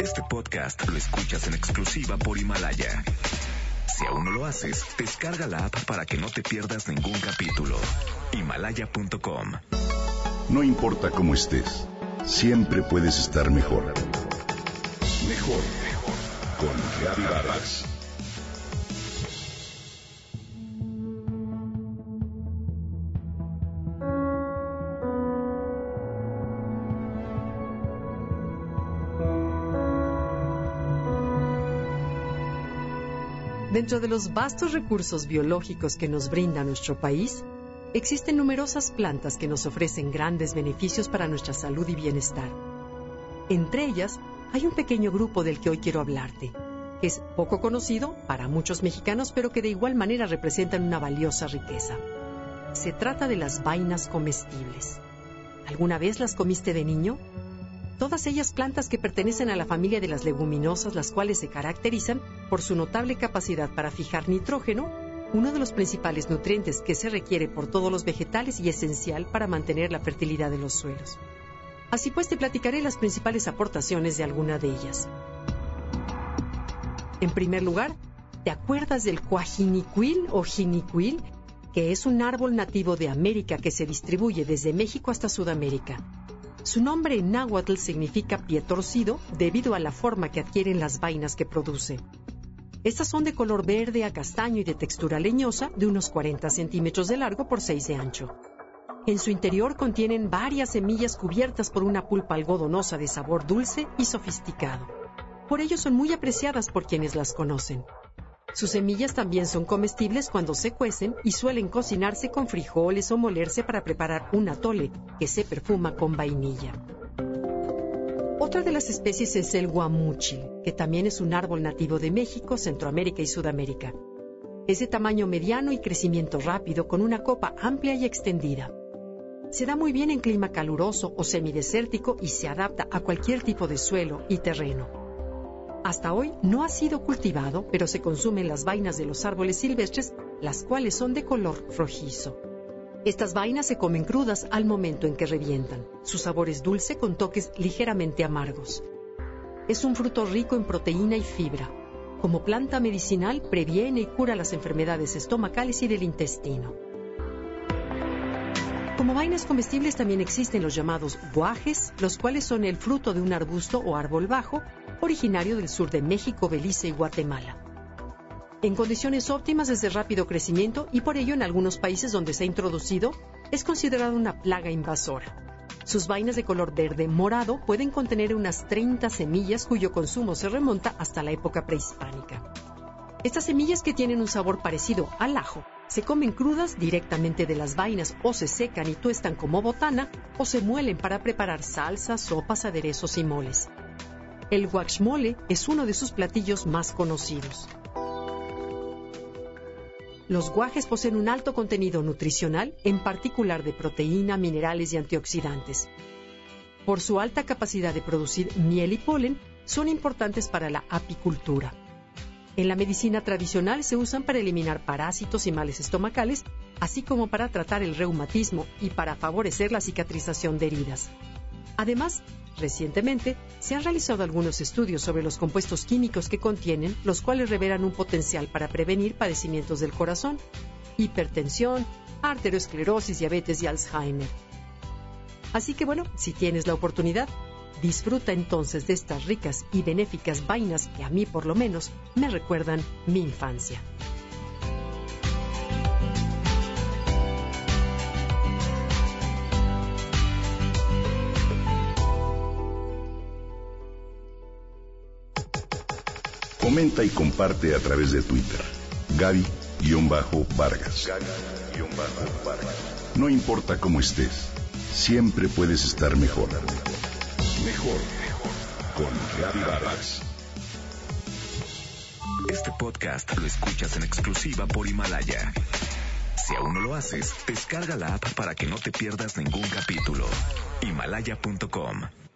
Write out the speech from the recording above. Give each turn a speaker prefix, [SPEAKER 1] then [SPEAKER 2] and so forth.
[SPEAKER 1] Este podcast lo escuchas en exclusiva por Himalaya. Si aún no lo haces, descarga la app para que no te pierdas ningún capítulo. Himalaya.com.
[SPEAKER 2] No importa cómo estés, siempre puedes estar mejor. Mejor, mejor. Con Gaby
[SPEAKER 3] Dentro de los vastos recursos biológicos que nos brinda nuestro país, existen numerosas plantas que nos ofrecen grandes beneficios para nuestra salud y bienestar. Entre ellas, hay un pequeño grupo del que hoy quiero hablarte, que es poco conocido para muchos mexicanos, pero que de igual manera representan una valiosa riqueza. Se trata de las vainas comestibles. ¿Alguna vez las comiste de niño? Todas ellas plantas que pertenecen a la familia de las leguminosas, las cuales se caracterizan por su notable capacidad para fijar nitrógeno, uno de los principales nutrientes que se requiere por todos los vegetales y esencial para mantener la fertilidad de los suelos. Así pues, te platicaré las principales aportaciones de alguna de ellas. En primer lugar, ¿te acuerdas del cuajinicuil o jinicuil? que es un árbol nativo de América que se distribuye desde México hasta Sudamérica. Su nombre en náhuatl significa pie torcido debido a la forma que adquieren las vainas que produce. Estas son de color verde a castaño y de textura leñosa, de unos 40 centímetros de largo por 6 de ancho. En su interior contienen varias semillas cubiertas por una pulpa algodonosa de sabor dulce y sofisticado. Por ello son muy apreciadas por quienes las conocen. Sus semillas también son comestibles cuando se cuecen y suelen cocinarse con frijoles o molerse para preparar un atole que se perfuma con vainilla. Otra de las especies es el guamuchil, que también es un árbol nativo de México, Centroamérica y Sudamérica. Es de tamaño mediano y crecimiento rápido, con una copa amplia y extendida. Se da muy bien en clima caluroso o semidesértico y se adapta a cualquier tipo de suelo y terreno. Hasta hoy no ha sido cultivado, pero se consumen las vainas de los árboles silvestres, las cuales son de color rojizo. Estas vainas se comen crudas al momento en que revientan. Su sabor es dulce con toques ligeramente amargos. Es un fruto rico en proteína y fibra. Como planta medicinal previene y cura las enfermedades estomacales y del intestino. Como vainas comestibles también existen los llamados guajes, los cuales son el fruto de un arbusto o árbol bajo originario del sur de México, Belice y Guatemala. En condiciones óptimas es de rápido crecimiento y por ello en algunos países donde se ha introducido es considerado una plaga invasora. Sus vainas de color verde morado pueden contener unas 30 semillas cuyo consumo se remonta hasta la época prehispánica. Estas semillas que tienen un sabor parecido al ajo se comen crudas directamente de las vainas o se secan y tuestan como botana o se muelen para preparar salsas, sopas, aderezos y moles. El guachmole es uno de sus platillos más conocidos. Los guajes poseen un alto contenido nutricional, en particular de proteína, minerales y antioxidantes. Por su alta capacidad de producir miel y polen, son importantes para la apicultura. En la medicina tradicional se usan para eliminar parásitos y males estomacales, así como para tratar el reumatismo y para favorecer la cicatrización de heridas. Además, Recientemente, se han realizado algunos estudios sobre los compuestos químicos que contienen, los cuales revelan un potencial para prevenir padecimientos del corazón, hipertensión, arteriosclerosis, diabetes y Alzheimer. Así que bueno, si tienes la oportunidad, disfruta entonces de estas ricas y benéficas vainas que a mí por lo menos me recuerdan mi infancia.
[SPEAKER 2] Comenta y comparte a través de Twitter. Gaby-Vargas. No importa cómo estés, siempre puedes estar mejor. Mejor, mejor. Con Gaby Vargas.
[SPEAKER 1] Este podcast lo escuchas en exclusiva por Himalaya. Si aún no lo haces, descarga la app para que no te pierdas ningún capítulo. Himalaya.com